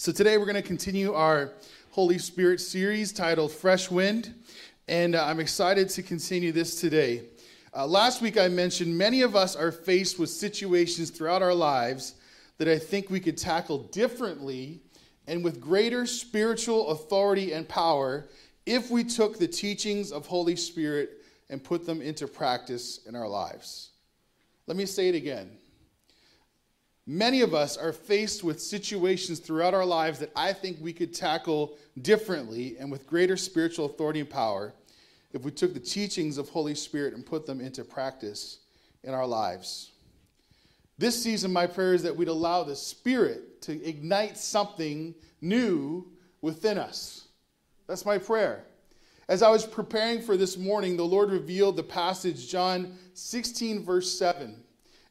So today we're going to continue our Holy Spirit series titled Fresh Wind, and uh, I'm excited to continue this today. Uh, last week I mentioned many of us are faced with situations throughout our lives that I think we could tackle differently and with greater spiritual authority and power if we took the teachings of Holy Spirit and put them into practice in our lives. Let me say it again. Many of us are faced with situations throughout our lives that I think we could tackle differently and with greater spiritual authority and power if we took the teachings of Holy Spirit and put them into practice in our lives. This season, my prayer is that we'd allow the Spirit to ignite something new within us. That's my prayer. As I was preparing for this morning, the Lord revealed the passage, John 16, verse 7.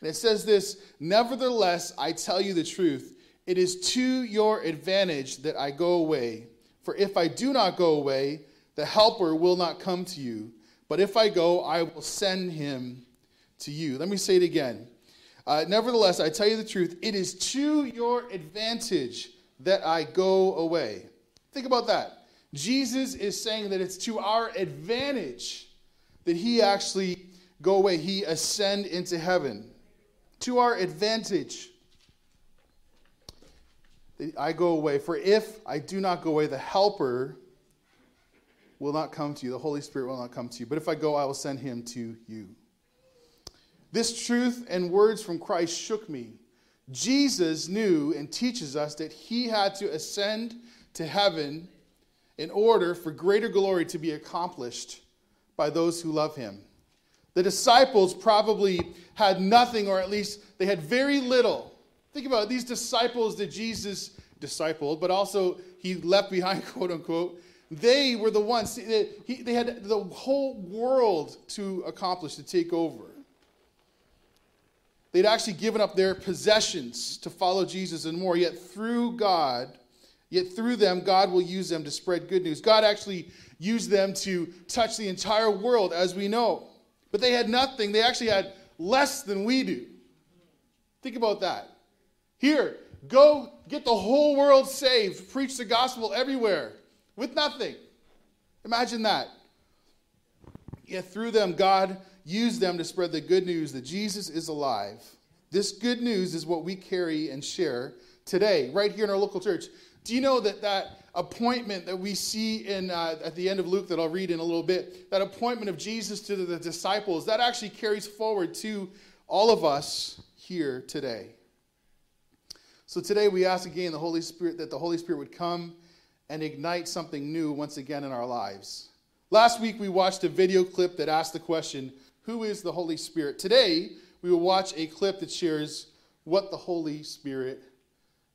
And it says this Nevertheless, I tell you the truth, it is to your advantage that I go away. For if I do not go away, the Helper will not come to you. But if I go, I will send him to you. Let me say it again. Uh, Nevertheless, I tell you the truth, it is to your advantage that I go away. Think about that. Jesus is saying that it's to our advantage that he actually go away, he ascend into heaven to our advantage. I go away. For if I do not go away, the Helper will not come to you. The Holy Spirit will not come to you. But if I go, I will send him to you. This truth and words from Christ shook me. Jesus knew and teaches us that he had to ascend to heaven in order for greater glory to be accomplished by those who love him. The disciples probably had nothing, or at least they had very little. Think about it, these disciples that Jesus discipled, but also he left behind, quote unquote. They were the ones, they had the whole world to accomplish, to take over. They'd actually given up their possessions to follow Jesus and more, yet through God, yet through them, God will use them to spread good news. God actually used them to touch the entire world, as we know. But they had nothing. They actually had less than we do. Think about that. Here, go get the whole world saved, preach the gospel everywhere with nothing. Imagine that. Yet through them, God used them to spread the good news that Jesus is alive. This good news is what we carry and share today, right here in our local church. Do you know that that appointment that we see in uh, at the end of Luke that I'll read in a little bit, that appointment of Jesus to the disciples, that actually carries forward to all of us here today. So today we ask again the Holy Spirit that the Holy Spirit would come and ignite something new once again in our lives. Last week we watched a video clip that asked the question, who is the Holy Spirit? Today we will watch a clip that shares what the Holy Spirit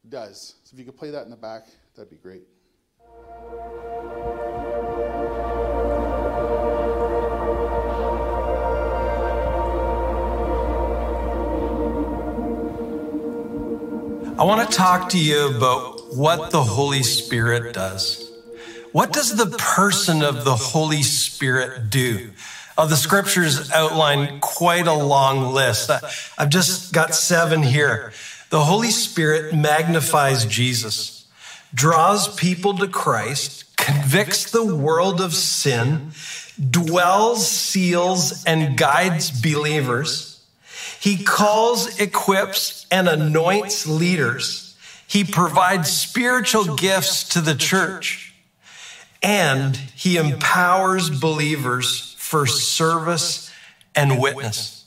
does. So if you could play that in the back, that'd be great. I want to talk to you about what the Holy Spirit does. What does the person of the Holy Spirit do? Oh, the scriptures outline quite a long list. I've just got seven here. The Holy Spirit magnifies Jesus, draws people to Christ, convicts the world of sin, dwells, seals, and guides believers. He calls, equips, and anoints leaders. He provides spiritual gifts to the church. And he empowers believers for service and witness.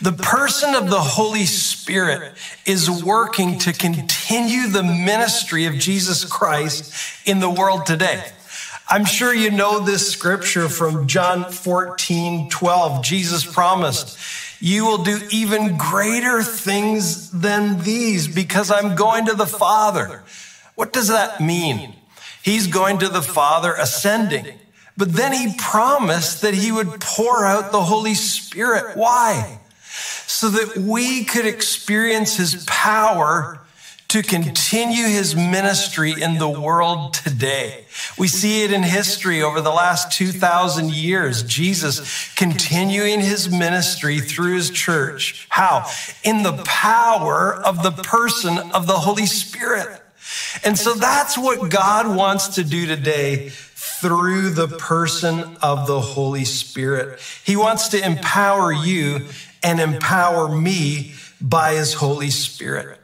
The person of the Holy Spirit is working to continue the ministry of Jesus Christ in the world today. I'm sure you know this scripture from John 14, 12. Jesus promised, You will do even greater things than these because I'm going to the Father. What does that mean? He's going to the Father ascending. But then he promised that he would pour out the Holy Spirit. Why? So that we could experience his power to continue his ministry in the world today. We see it in history over the last 2,000 years. Jesus continuing his ministry through his church. How? In the power of the person of the Holy Spirit. And so that's what God wants to do today through the person of the Holy Spirit. He wants to empower you and empower me by his Holy Spirit.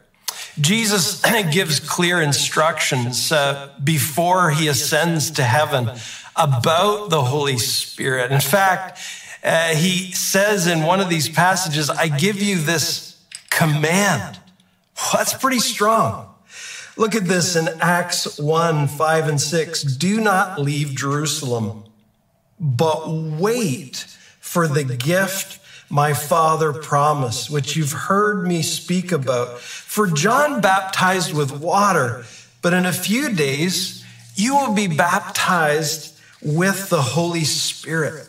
Jesus gives clear instructions uh, before he ascends to heaven about the Holy Spirit. In fact, uh, he says in one of these passages, I give you this command. Well, that's pretty strong. Look at this in Acts 1 5 and 6. Do not leave Jerusalem, but wait for the gift my father promised, which you've heard me speak about. For John baptized with water, but in a few days you will be baptized with the Holy Spirit.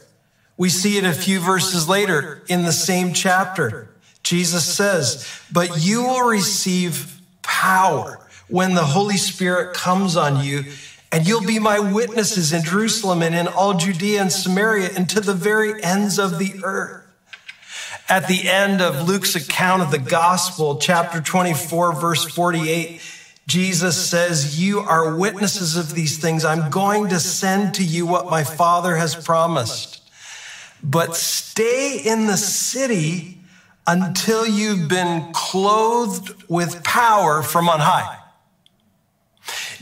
We see it a few verses later in the same chapter. Jesus says, But you will receive power when the Holy Spirit comes on you, and you'll be my witnesses in Jerusalem and in all Judea and Samaria and to the very ends of the earth. At the end of Luke's account of the gospel, chapter 24, verse 48, Jesus says, You are witnesses of these things. I'm going to send to you what my Father has promised. But stay in the city until you've been clothed with power from on high.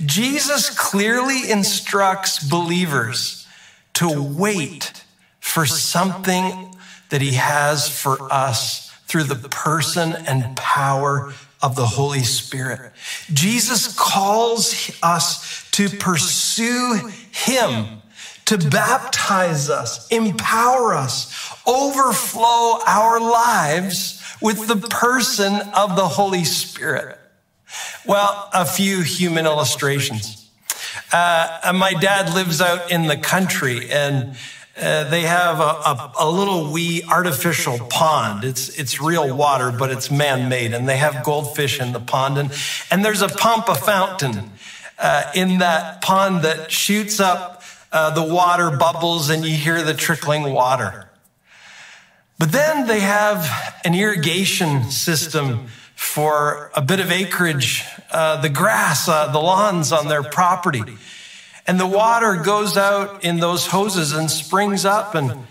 Jesus clearly instructs believers to wait for something that he has for us through the person and power of the Holy Spirit. Jesus calls us to pursue him, to baptize us, empower us, overflow our lives with the person of the Holy Spirit. Well, a few human illustrations. Uh, my dad lives out in the country and uh, they have a, a, a, little wee artificial pond. It's, it's real water, but it's man made. And they have goldfish in the pond. And, and there's a pump, a fountain uh, in that pond that shoots up uh, the water bubbles and you hear the trickling water. But then they have an irrigation system for a bit of acreage, uh, the grass, uh, the lawns on their property. And the water goes out in those hoses and springs up and,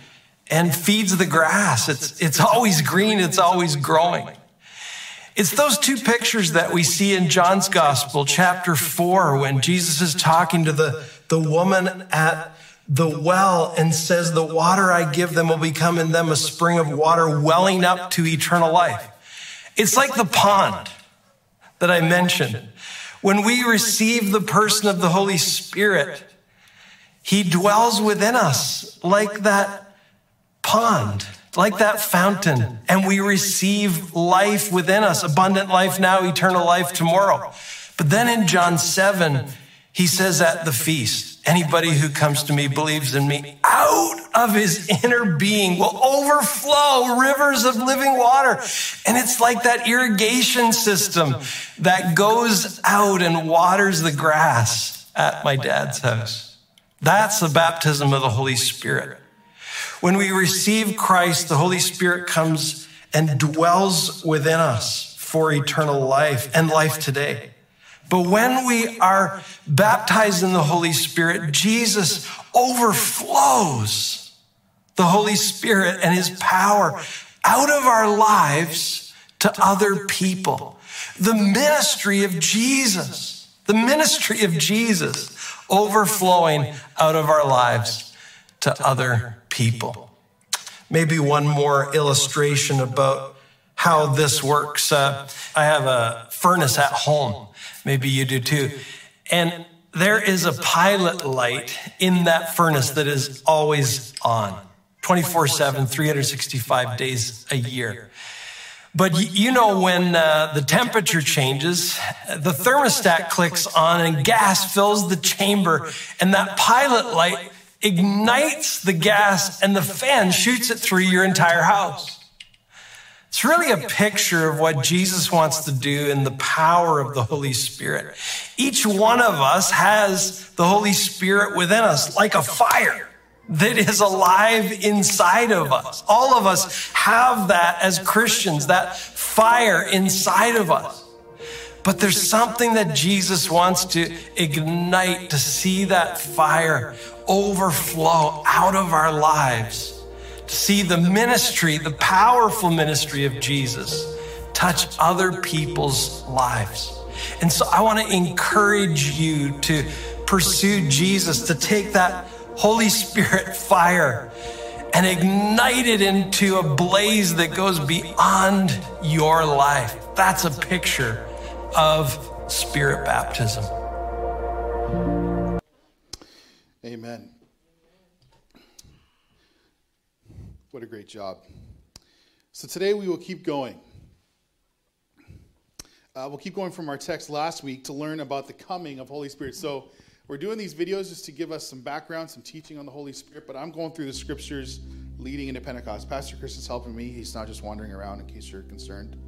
and feeds the grass. It's, it's always green, it's always growing. It's those two pictures that we see in John's gospel, chapter four, when Jesus is talking to the, the woman at the well and says, The water I give them will become in them a spring of water welling up to eternal life. It's like the pond that I mentioned. When we receive the person of the Holy Spirit, He dwells within us like that pond, like that fountain, and we receive life within us abundant life now, eternal life tomorrow. But then in John 7, he says at the feast, anybody who comes to me believes in me, out of his inner being will overflow rivers of living water. And it's like that irrigation system that goes out and waters the grass at my dad's house. That's the baptism of the Holy Spirit. When we receive Christ, the Holy Spirit comes and dwells within us for eternal life and life today. But when we are baptized in the Holy Spirit, Jesus overflows the Holy Spirit and his power out of our lives to other people. The ministry of Jesus, the ministry of Jesus overflowing out of our lives to other people. Maybe one more illustration about how this works. Uh, I have a furnace at home. Maybe you do too. And there is a pilot light in that furnace that is always on 24 7, 365 days a year. But you know, when uh, the temperature changes, the thermostat clicks on and gas fills the chamber, and that pilot light ignites the gas, and the fan shoots it through your entire house. It's really a picture of what Jesus wants to do in the power of the Holy Spirit. Each one of us has the Holy Spirit within us like a fire that is alive inside of us. All of us have that as Christians, that fire inside of us. But there's something that Jesus wants to ignite, to see that fire overflow out of our lives, see the ministry, the powerful ministry of Jesus touch other people's lives. And so I want to encourage you to pursue Jesus, to take that Holy Spirit fire and ignite it into a blaze that goes beyond your life. That's a picture of spirit baptism. Amen. What a great job. So today we will keep going. Uh, we'll keep going from our text last week to learn about the coming of Holy Spirit. So we're doing these videos just to give us some background, some teaching on the Holy Spirit, but I'm going through the scriptures leading into Pentecost. Pastor Chris is helping me. He's not just wandering around in case you're concerned.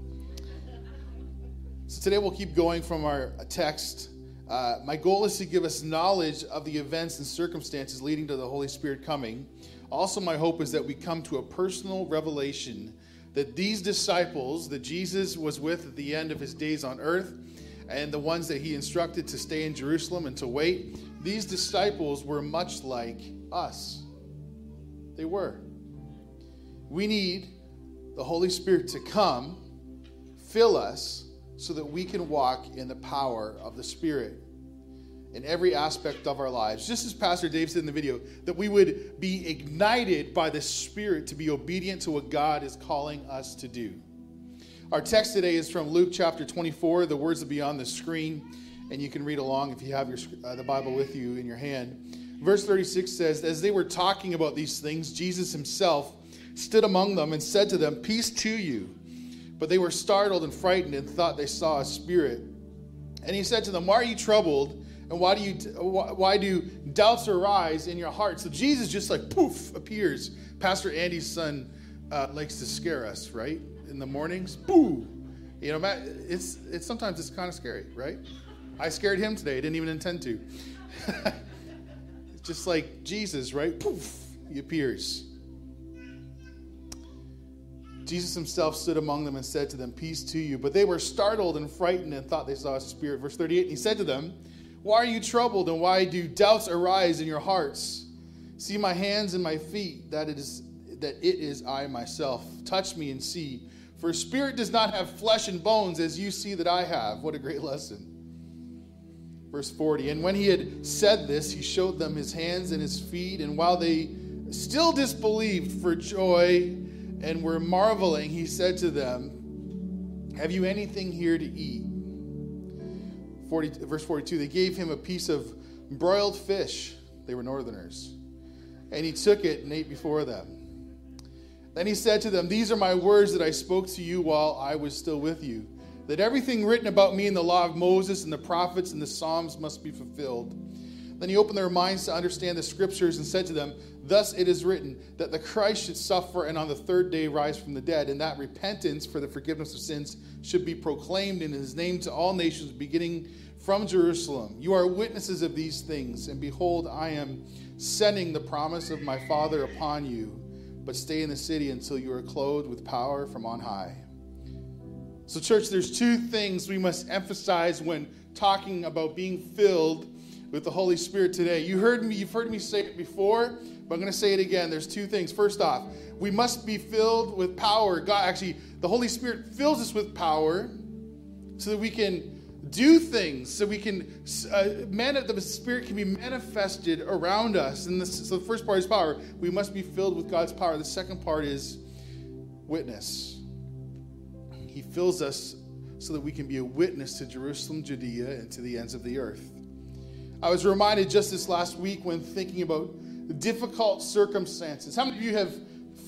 So today we'll keep going from our text. Uh, my goal is to give us knowledge of the events and circumstances leading to the Holy Spirit coming. Also, my hope is that we come to a personal revelation that these disciples that Jesus was with at the end of his days on earth and the ones that he instructed to stay in Jerusalem and to wait, these disciples were much like us. They were. We need the Holy Spirit to come, fill us, so that we can walk in the power of the Spirit in every aspect of our lives. Just as Pastor Dave said in the video, that we would be ignited by the Spirit to be obedient to what God is calling us to do. Our text today is from Luke chapter 24. The words will be on the screen, and you can read along if you have your, uh, the Bible with you in your hand. Verse 36 says, As they were talking about these things, Jesus himself stood among them and said to them, Peace to you. But they were startled and frightened and thought they saw a spirit. And he said to them, Why are you troubled? And why do you why do doubts arise in your heart? So Jesus just like poof appears. Pastor Andy's son uh, likes to scare us, right? In the mornings, boo. You know, it's it's sometimes it's kind of scary, right? I scared him today. I didn't even intend to. just like Jesus, right? Poof, he appears. Jesus himself stood among them and said to them, Peace to you. But they were startled and frightened and thought they saw a spirit. Verse 38, and he said to them, why are you troubled, and why do doubts arise in your hearts? See my hands and my feet, that it is that it is I myself. Touch me and see. For spirit does not have flesh and bones, as you see that I have. What a great lesson. Verse 40. And when he had said this, he showed them his hands and his feet, and while they still disbelieved for joy and were marveling, he said to them, Have you anything here to eat? 40, verse 42 they gave him a piece of broiled fish. They were northerners. And he took it and ate before them. Then he said to them, These are my words that I spoke to you while I was still with you, that everything written about me in the law of Moses and the prophets and the Psalms must be fulfilled. Then he opened their minds to understand the scriptures and said to them, Thus it is written that the Christ should suffer and on the third day rise from the dead, and that repentance for the forgiveness of sins should be proclaimed in his name to all nations, beginning from Jerusalem. You are witnesses of these things, and behold, I am sending the promise of my Father upon you. But stay in the city until you are clothed with power from on high. So, church, there's two things we must emphasize when talking about being filled with the Holy Spirit today. You heard me, you've heard me say it before, but I'm going to say it again. There's two things. First off, we must be filled with power. God actually, the Holy Spirit fills us with power so that we can do things so we can uh, man the spirit can be manifested around us and this, so the first part is power we must be filled with god's power the second part is witness he fills us so that we can be a witness to jerusalem judea and to the ends of the earth i was reminded just this last week when thinking about difficult circumstances how many of you have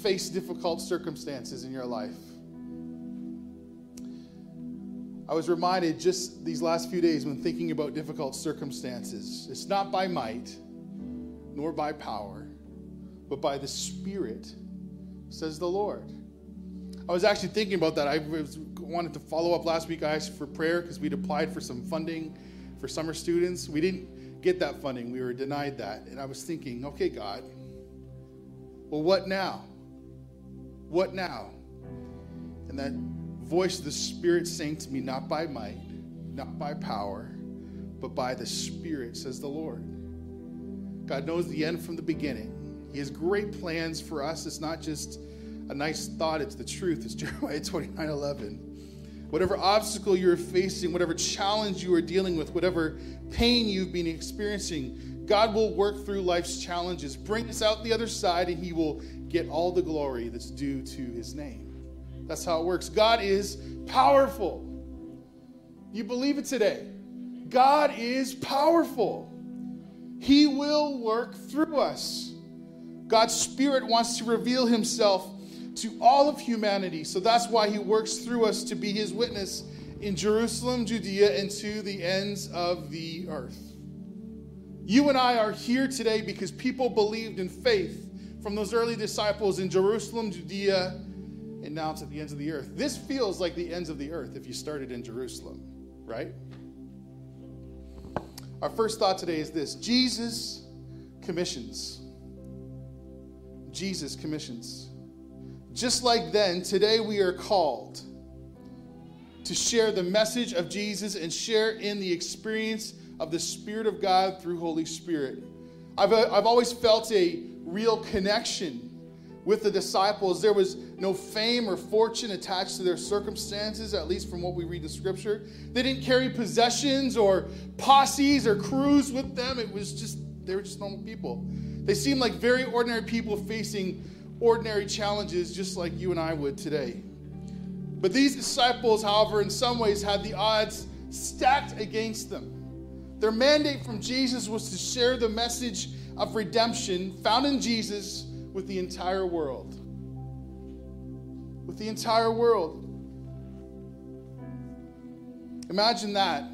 faced difficult circumstances in your life I was reminded just these last few days when thinking about difficult circumstances. It's not by might, nor by power, but by the Spirit, says the Lord. I was actually thinking about that. I was, wanted to follow up last week. I asked for prayer because we'd applied for some funding for summer students. We didn't get that funding, we were denied that. And I was thinking, okay, God, well, what now? What now? And that voice of the Spirit saying to me, Not by might, not by power, but by the Spirit, says the Lord. God knows the end from the beginning. He has great plans for us. It's not just a nice thought, it's the truth. It's Jeremiah 29 11. Whatever obstacle you're facing, whatever challenge you are dealing with, whatever pain you've been experiencing, God will work through life's challenges, bring us out the other side, and He will get all the glory that's due to His name. That's how it works. God is powerful. You believe it today. God is powerful. He will work through us. God's Spirit wants to reveal Himself to all of humanity. So that's why He works through us to be His witness in Jerusalem, Judea, and to the ends of the earth. You and I are here today because people believed in faith from those early disciples in Jerusalem, Judea, and now to the ends of the earth. This feels like the ends of the earth if you started in Jerusalem, right? Our first thought today is this Jesus commissions. Jesus commissions. Just like then, today we are called to share the message of Jesus and share in the experience of the Spirit of God through Holy Spirit. I've, uh, I've always felt a real connection with the disciples. There was no fame or fortune attached to their circumstances, at least from what we read in Scripture. They didn't carry possessions or posses or crews with them. It was just, they were just normal people. They seemed like very ordinary people facing ordinary challenges just like you and I would today. But these disciples, however, in some ways had the odds stacked against them. Their mandate from Jesus was to share the message of redemption found in Jesus with the entire world. With the entire world. Imagine that.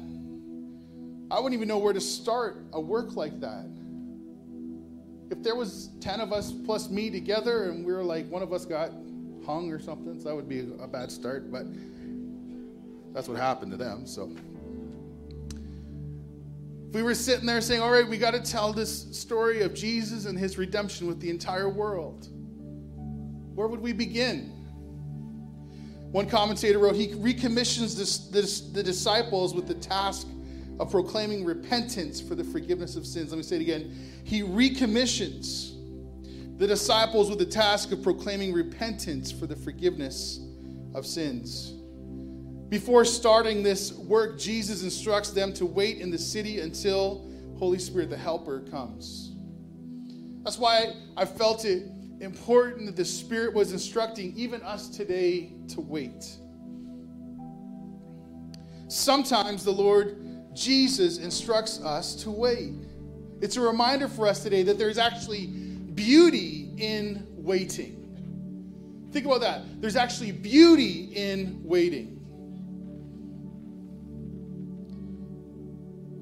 I wouldn't even know where to start a work like that if there was 10 of us plus me together and we were like one of us got hung or something so that would be a bad start but that's what happened to them so. We were sitting there saying all right we got to tell this story of jesus and his redemption with the entire world. Where would we begin? One commentator wrote he recommissions this, this, the disciples with the task of proclaiming repentance for the forgiveness of sins. Let me say it again. He recommissions the disciples with the task of proclaiming repentance for the forgiveness of sins. Before starting this work, Jesus instructs them to wait in the city until Holy Spirit, the Helper, comes. That's why I felt it important that the Spirit was instructing even us today to wait. Sometimes the Lord Jesus instructs us to wait. It's a reminder for us today that there's actually beauty in waiting. Think about that. There's actually beauty in waiting.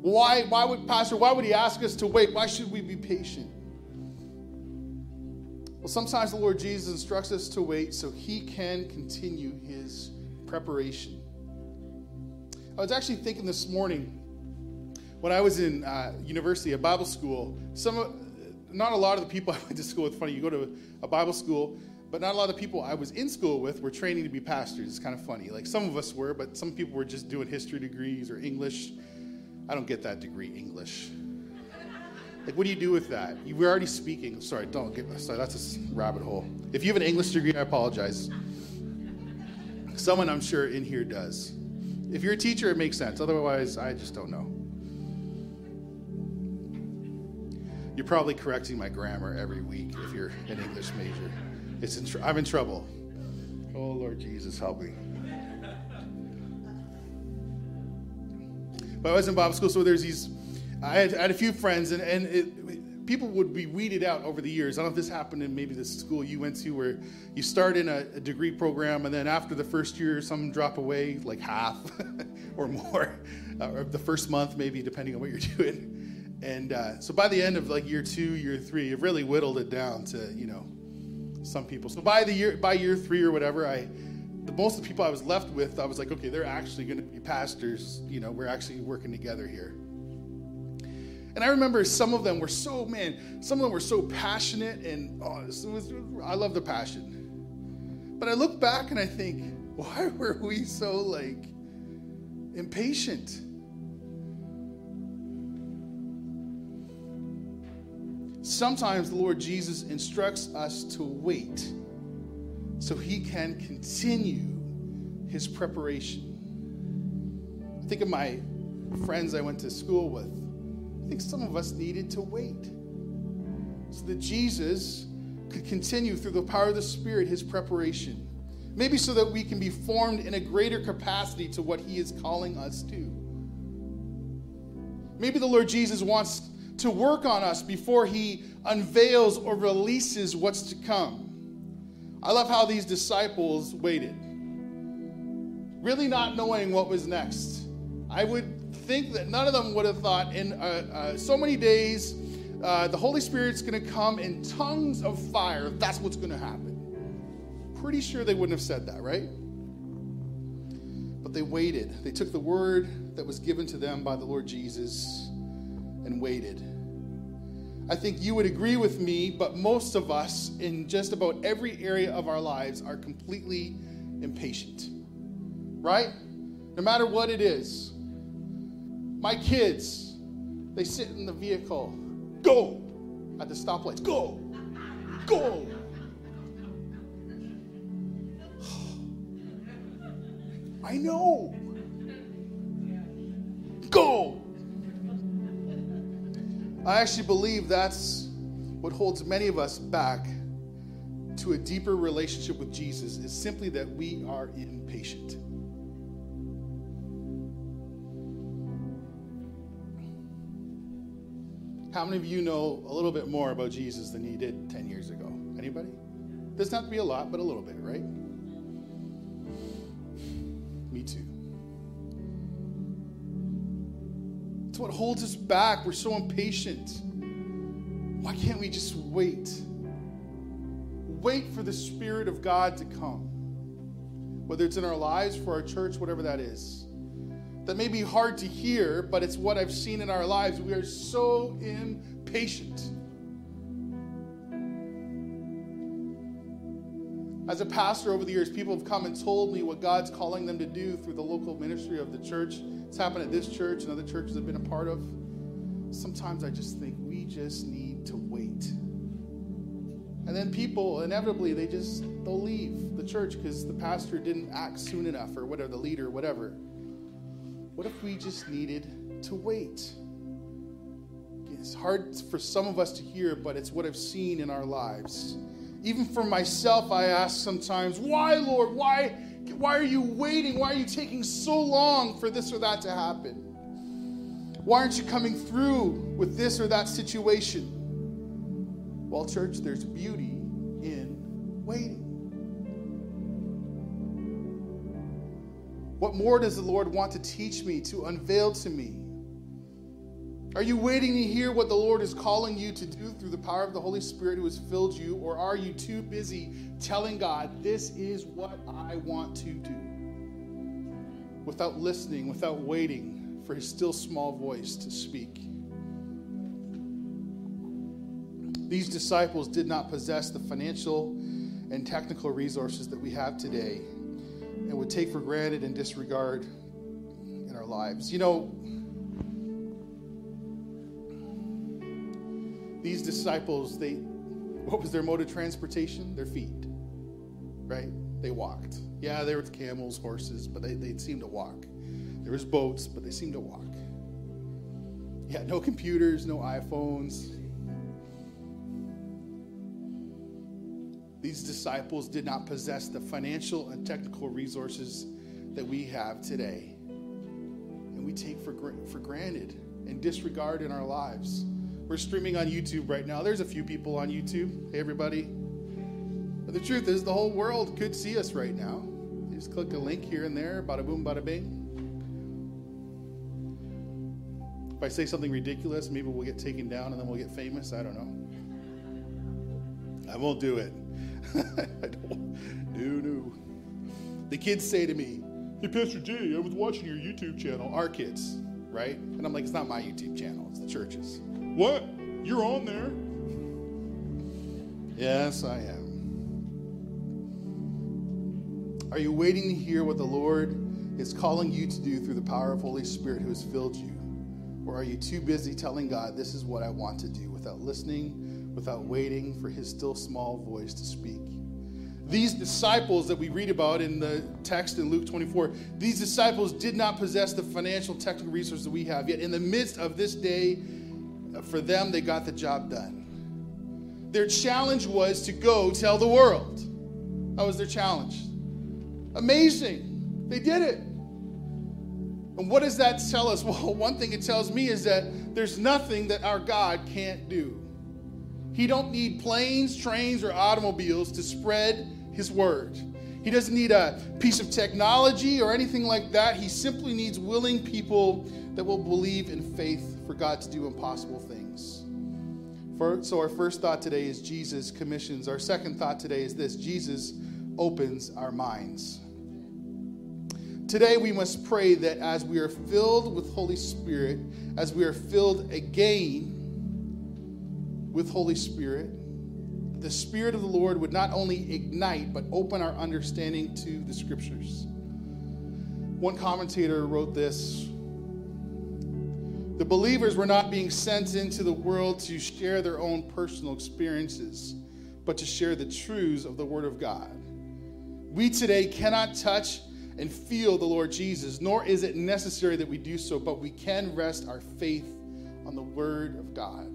Why, why would, Pastor, why would he ask us to wait? Why should we be patient? Well, sometimes the Lord Jesus instructs us to wait so he can continue his preparation. I was actually thinking this morning when I was in uh, university, a Bible school, some, not a lot of the people I went to school with, funny, you go to a Bible school, but not a lot of the people I was in school with were training to be pastors. It's kind of funny. Like some of us were, but some people were just doing history degrees or English. I don't get that degree, English. Like, what do you do with that? You were already speaking. Sorry, don't get. Sorry, that's a rabbit hole. If you have an English degree, I apologize. Someone I'm sure in here does. If you're a teacher, it makes sense. Otherwise, I just don't know. You're probably correcting my grammar every week if you're an English major. It's in tr- I'm in trouble. Oh, Lord Jesus, help me. But I was in Bible school, so there's these. I had, I had a few friends, and, and it, people would be weeded out over the years. I don't know if this happened in maybe the school you went to, where you start in a, a degree program, and then after the first year, some drop away, like half or more, uh, or the first month, maybe, depending on what you're doing. And uh, so by the end of like year two, year three, you've really whittled it down to you know some people. So by the year by year three or whatever, I the most of the people I was left with, I was like, okay, they're actually going to be pastors. You know, we're actually working together here. And I remember some of them were so man, some of them were so passionate, and oh, was, I love the passion. But I look back and I think, why were we so like impatient? Sometimes the Lord Jesus instructs us to wait so he can continue his preparation. I think of my friends I went to school with. I think some of us needed to wait so that Jesus could continue through the power of the Spirit his preparation. Maybe so that we can be formed in a greater capacity to what he is calling us to. Maybe the Lord Jesus wants to work on us before he unveils or releases what's to come. I love how these disciples waited, really not knowing what was next. I would think that none of them would have thought in uh, uh, so many days uh, the Holy Spirit's going to come in tongues of fire. That's what's going to happen. Pretty sure they wouldn't have said that, right? But they waited. They took the word that was given to them by the Lord Jesus and waited. I think you would agree with me, but most of us in just about every area of our lives are completely impatient. Right? No matter what it is. My kids, they sit in the vehicle. Go! At the stoplights. Go! Go! I know. I actually believe that's what holds many of us back to a deeper relationship with Jesus is simply that we are impatient. How many of you know a little bit more about Jesus than you did 10 years ago? Anybody? Doesn't have to be a lot, but a little bit, right? Me too. What holds us back. We're so impatient. Why can't we just wait? Wait for the Spirit of God to come. Whether it's in our lives, for our church, whatever that is. That may be hard to hear, but it's what I've seen in our lives. We are so impatient. As a pastor over the years, people have come and told me what God's calling them to do through the local ministry of the church. It's happened at this church and other churches I've been a part of. Sometimes I just think we just need to wait. And then people, inevitably, they just, they'll leave the church because the pastor didn't act soon enough or whatever, the leader, whatever. What if we just needed to wait? It's hard for some of us to hear, but it's what I've seen in our lives. Even for myself, I ask sometimes, why, Lord? Why, why are you waiting? Why are you taking so long for this or that to happen? Why aren't you coming through with this or that situation? Well, church, there's beauty in waiting. What more does the Lord want to teach me, to unveil to me? Are you waiting to hear what the Lord is calling you to do through the power of the Holy Spirit who has filled you? Or are you too busy telling God, this is what I want to do? Without listening, without waiting for his still small voice to speak. These disciples did not possess the financial and technical resources that we have today and would take for granted and disregard in our lives. You know, these disciples, they, what was their mode of transportation? Their feet, right? They walked. Yeah, there were camels, horses, but they, they seemed to walk. There was boats, but they seemed to walk. Yeah, no computers, no iPhones. These disciples did not possess the financial and technical resources that we have today. And we take for, for granted and disregard in our lives. We're streaming on YouTube right now. There's a few people on YouTube. Hey, everybody. But the truth is, the whole world could see us right now. You just click a link here and there, bada boom, bada bing. If I say something ridiculous, maybe we'll get taken down and then we'll get famous. I don't know. I won't do it. I don't. No, no. The kids say to me, Hey, Pastor Jay, I was watching your YouTube channel. Our kids, right? And I'm like, It's not my YouTube channel, it's the church's. What? You're on there? Yes, I am. Are you waiting to hear what the Lord is calling you to do through the power of Holy Spirit who has filled you? Or are you too busy telling God, this is what I want to do, without listening, without waiting for his still small voice to speak. These disciples that we read about in the text in Luke 24, these disciples did not possess the financial technical resources that we have. Yet, in the midst of this day, for them, they got the job done. Their challenge was to go tell the world. That was their challenge. Amazing. They did it. And what does that tell us? Well, one thing it tells me is that there's nothing that our God can't do. He don't need planes, trains, or automobiles to spread his word. He doesn't need a piece of technology or anything like that. He simply needs willing people that will believe in faith for God to do impossible things. For, so, our first thought today is Jesus commissions. Our second thought today is this Jesus opens our minds. Today, we must pray that as we are filled with Holy Spirit, as we are filled again with Holy Spirit, the Spirit of the Lord would not only ignite, but open our understanding to the Scriptures. One commentator wrote this The believers were not being sent into the world to share their own personal experiences, but to share the truths of the Word of God. We today cannot touch and feel the Lord Jesus, nor is it necessary that we do so, but we can rest our faith on the Word of God.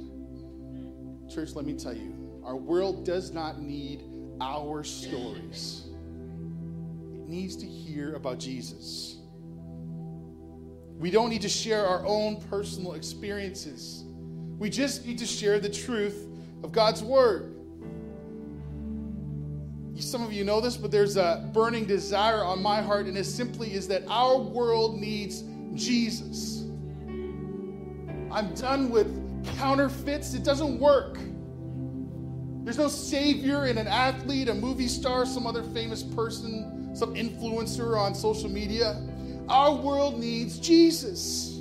Church, let me tell you, our world does not need our stories, it needs to hear about Jesus. We don't need to share our own personal experiences. We just need to share the truth of God's word. Some of you know this, but there's a burning desire on my heart, and it simply is that our world needs Jesus. I'm done with counterfeits, it doesn't work. There's no savior in an athlete, a movie star, some other famous person, some influencer on social media. Our world needs Jesus.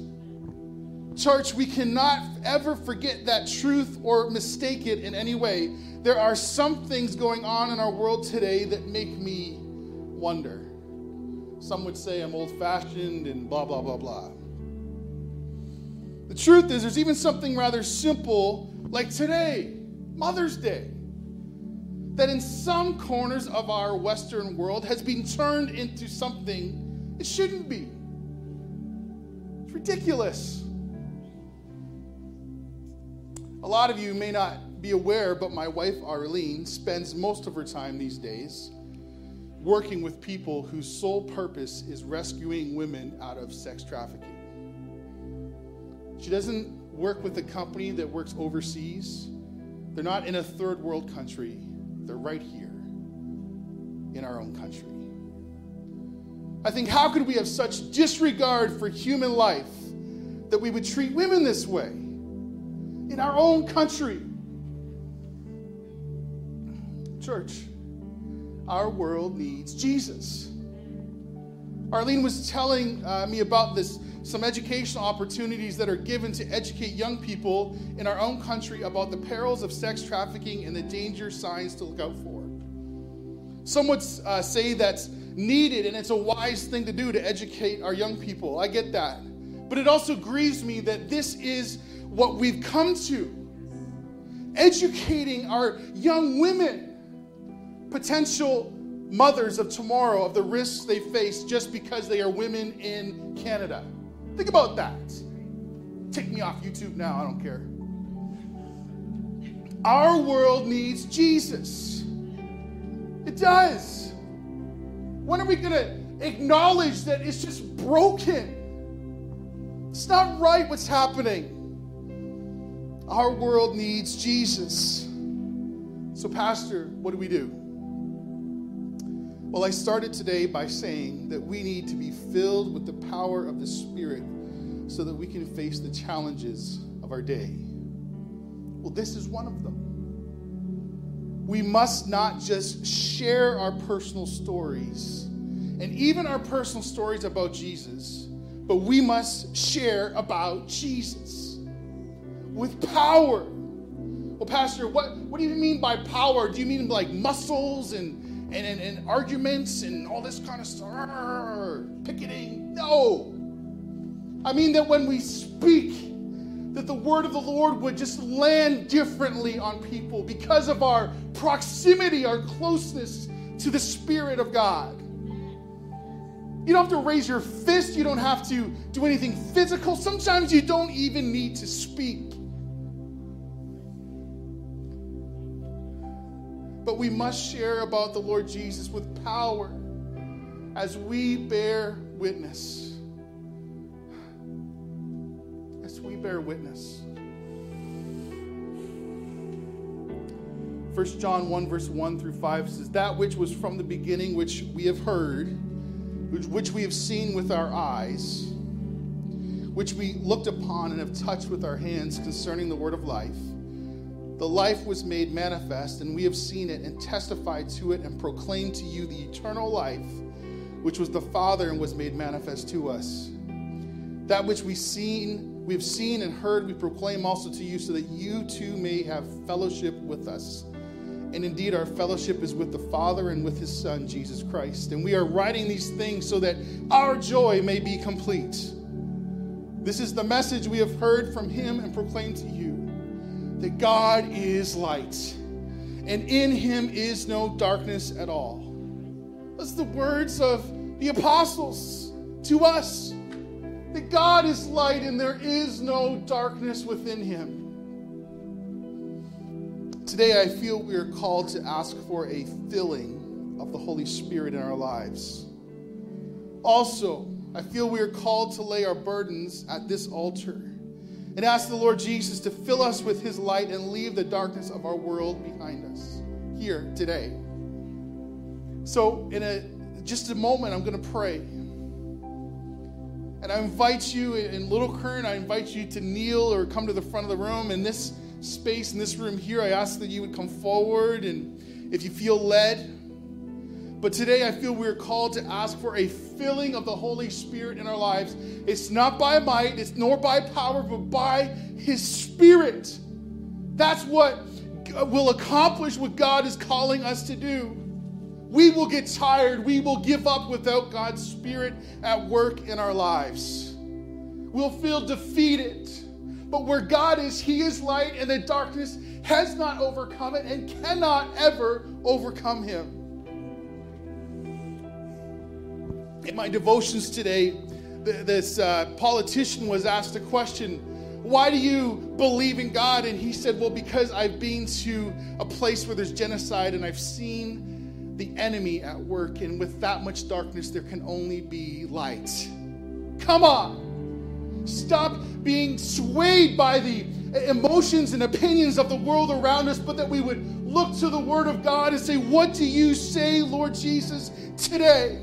Church, we cannot ever forget that truth or mistake it in any way. There are some things going on in our world today that make me wonder. Some would say I'm old fashioned and blah, blah, blah, blah. The truth is, there's even something rather simple like today, Mother's Day that in some corners of our Western world has been turned into something it shouldn't be. It's ridiculous. A lot of you may not be aware, but my wife Arlene spends most of her time these days working with people whose sole purpose is rescuing women out of sex trafficking. She doesn't work with a company that works overseas. They're not in a third world country. They're right here in our own country. I think, how could we have such disregard for human life that we would treat women this way in our own country? Church, our world needs Jesus. Arlene was telling uh, me about this some educational opportunities that are given to educate young people in our own country about the perils of sex trafficking and the danger signs to look out for. Some would uh, say that's needed and it's a wise thing to do to educate our young people. I get that. But it also grieves me that this is what we've come to educating our young women, potential mothers of tomorrow, of the risks they face just because they are women in Canada. Think about that. Take me off YouTube now, I don't care. Our world needs Jesus. It does. When are we going to acknowledge that it's just broken? It's not right what's happening. Our world needs Jesus. So, Pastor, what do we do? Well, I started today by saying that we need to be filled with the power of the Spirit so that we can face the challenges of our day. Well, this is one of them. We must not just share our personal stories and even our personal stories about Jesus, but we must share about Jesus with power. Well, Pastor, what, what do you mean by power? Do you mean like muscles and and, and, and arguments and all this kind of stuff, picketing. No. I mean that when we speak, that the word of the Lord would just land differently on people because of our proximity, our closeness to the Spirit of God. You don't have to raise your fist. You don't have to do anything physical. Sometimes you don't even need to speak. But we must share about the Lord Jesus with power as we bear witness. As we bear witness. 1 John 1, verse 1 through 5 says, That which was from the beginning, which we have heard, which, we have seen with our eyes, which we looked upon and have touched with our hands concerning the word of life. The life was made manifest, and we have seen it and testified to it and proclaimed to you the eternal life, which was the Father and was made manifest to us. That which we seen, we have seen and heard, we proclaim also to you, so that you too may have fellowship with us. And indeed, our fellowship is with the Father and with His Son, Jesus Christ. And we are writing these things so that our joy may be complete. This is the message we have heard from Him and proclaimed to you that God is light, and in Him is no darkness at all. That's the words of the apostles to us that God is light and there is no darkness within Him. Today, I feel we are called to ask for a filling of the Holy Spirit in our lives. Also, I feel we are called to lay our burdens at this altar and ask the Lord Jesus to fill us with his light and leave the darkness of our world behind us here today. So, in a just a moment, I'm going to pray. And I invite you in Little Current, I invite you to kneel or come to the front of the room. In this space, in this room here, I ask that you would come forward and if you feel led. But today I feel we're called to ask for a filling of the Holy Spirit in our lives. It's not by might, it's nor by power, but by His Spirit. That's what will accomplish what God is calling us to do. We will get tired, we will give up without God's Spirit at work in our lives. We'll feel defeated. But where God is, He is light, and the darkness has not overcome it and cannot ever overcome Him. In my devotions today, this uh, politician was asked a question Why do you believe in God? And he said, Well, because I've been to a place where there's genocide and I've seen the enemy at work, and with that much darkness, there can only be light. Come on. Stop being swayed by the emotions and opinions of the world around us, but that we would look to the Word of God and say, What do you say, Lord Jesus, today?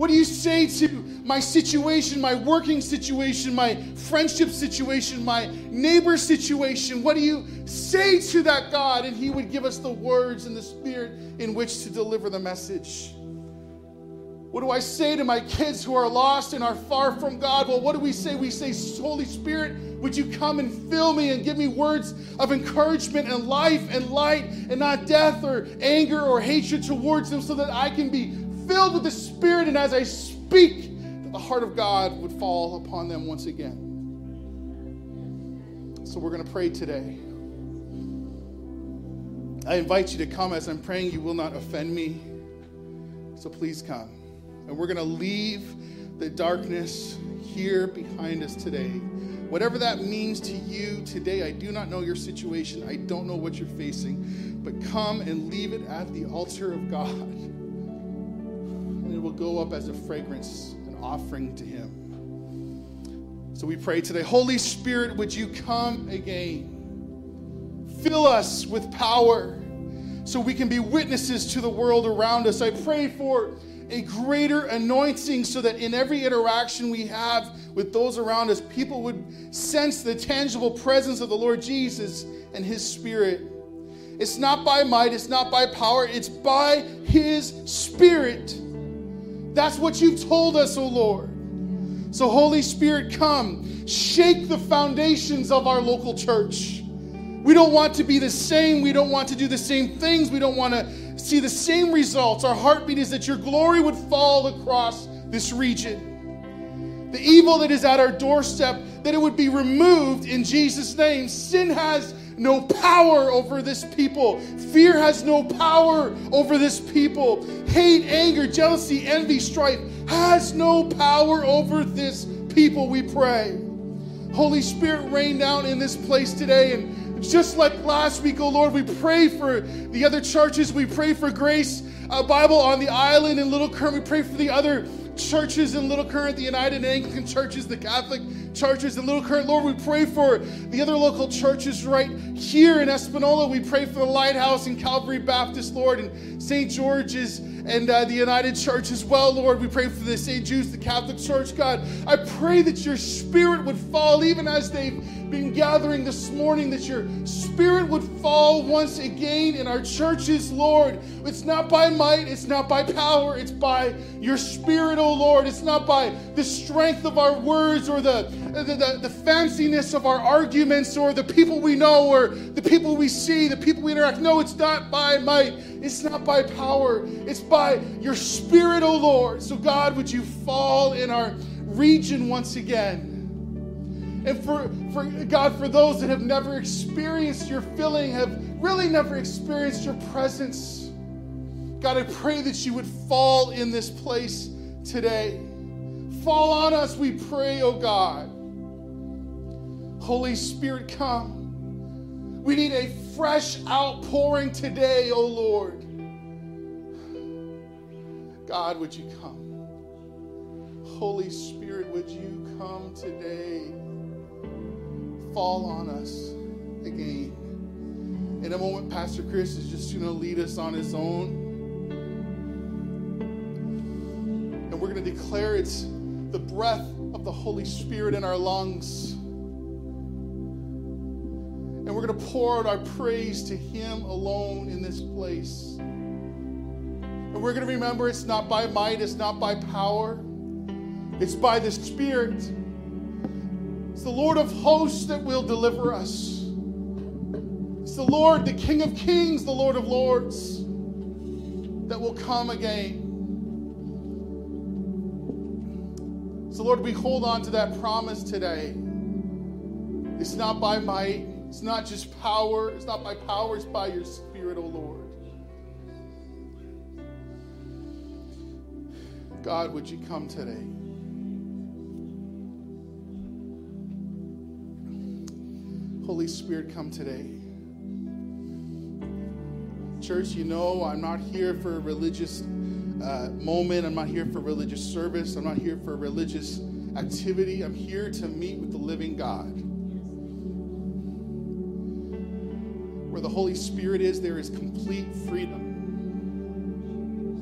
What do you say to my situation, my working situation, my friendship situation, my neighbor situation? What do you say to that God? And He would give us the words and the spirit in which to deliver the message. What do I say to my kids who are lost and are far from God? Well, what do we say? We say, Holy Spirit, would you come and fill me and give me words of encouragement and life and light and not death or anger or hatred towards them so that I can be filled with the Spirit, and as I speak, that the heart of God would fall upon them once again. So we're going to pray today. I invite you to come as I'm praying. You will not offend me. So please come. And we're going to leave the darkness here behind us today. Whatever that means to you today, I do not know your situation. I don't know what you're facing. But come and leave it at the altar of God will go up as a fragrance, an offering to Him. So we pray today, Holy Spirit, would you come again? Fill us with power so we can be witnesses to the world around us. I pray for a greater anointing so that in every interaction we have with those around us, people would sense the tangible presence of the Lord Jesus and His Spirit. It's not by might, it's not by power, it's by His Spirit. That's what you've told us, O oh Lord. So, Holy Spirit, come, shake the foundations of our local church. We don't want to be the same. We don't want to do the same things. We don't want to see the same results. Our heartbeat is that your glory would fall across this region. The evil that is at our doorstep, that it would be removed in Jesus' name. Sin has no power over this people. Fear has no power over this people. Hate, anger, jealousy, envy, strife has no power over this people, we pray. Holy Spirit, rain down in this place today. And just like last week, oh Lord, we pray for the other churches. We pray for Grace uh, Bible on the island in Little Current. We pray for the other churches in Little Current, the United Anglican churches, the Catholic churches in Little Current. Lord, we pray for the other local churches right here in Espanola. We pray for the Lighthouse and Calvary Baptist, Lord, and St. George's and uh, the United Church as well, Lord. We pray for the St. Jude's, the Catholic Church, God. I pray that your spirit would fall even as they've been gathering this morning, that your spirit would fall once again in our churches, Lord. It's not by might, it's not by power, it's by your spirit, oh Lord. It's not by the strength of our words or the, the, the, the fanciness of our arguments or the people we know or the people we see, the people we interact. No, it's not by might, it's not by power, it's by your spirit, oh Lord. So, God, would you fall in our region once again? And for, for God, for those that have never experienced your filling, have really never experienced your presence, God, I pray that you would fall in this place today. Fall on us, we pray, oh God. Holy Spirit, come. We need a fresh outpouring today, oh Lord. God, would you come? Holy Spirit, would you come today? fall on us again. In a moment, Pastor Chris is just going to lead us on his own. And we're going to declare it's the breath of the Holy Spirit in our lungs. And we're going to pour out our praise to Him alone in this place. And we're going to remember it's not by might, it's not by power, it's by the Spirit. It's the Lord of hosts that will deliver us. It's the Lord, the King of kings, the Lord of lords, that will come again. So, Lord, we hold on to that promise today. It's not by might, it's not just power, it's not by power, it's by your Spirit, O oh Lord. God, would you come today? Holy Spirit, come today. Church, you know I'm not here for a religious uh, moment. I'm not here for religious service. I'm not here for religious activity. I'm here to meet with the living God. Where the Holy Spirit is, there is complete freedom.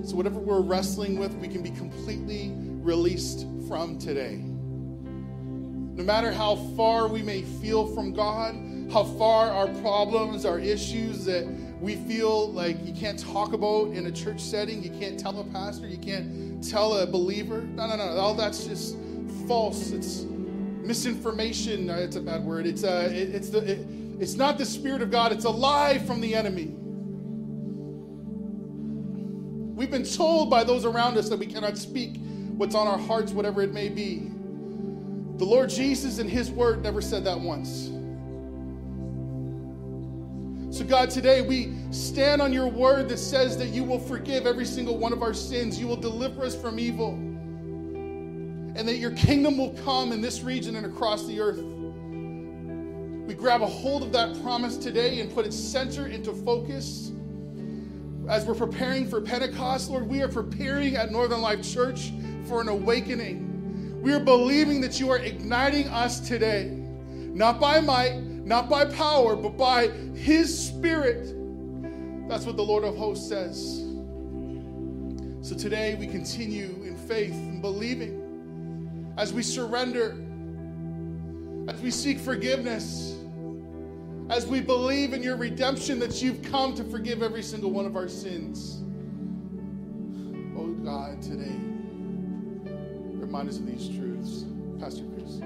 So, whatever we're wrestling with, we can be completely released from today. No matter how far we may feel from God, how far our problems, our issues that we feel like you can't talk about in a church setting, you can't tell a pastor, you can't tell a believer. No, no, no. All that's just false. It's misinformation. It's a bad word. It's uh, it, it's the it, it's not the spirit of God. It's a lie from the enemy. We've been told by those around us that we cannot speak what's on our hearts, whatever it may be. The Lord Jesus in His Word never said that once. So, God, today we stand on your word that says that you will forgive every single one of our sins. You will deliver us from evil. And that your kingdom will come in this region and across the earth. We grab a hold of that promise today and put its center into focus. As we're preparing for Pentecost, Lord, we are preparing at Northern Life Church for an awakening. We are believing that you are igniting us today, not by might, not by power, but by His Spirit. That's what the Lord of hosts says. So today we continue in faith and believing as we surrender, as we seek forgiveness, as we believe in your redemption that you've come to forgive every single one of our sins. Oh God, today. Remind us of these truths. Pastor Chris.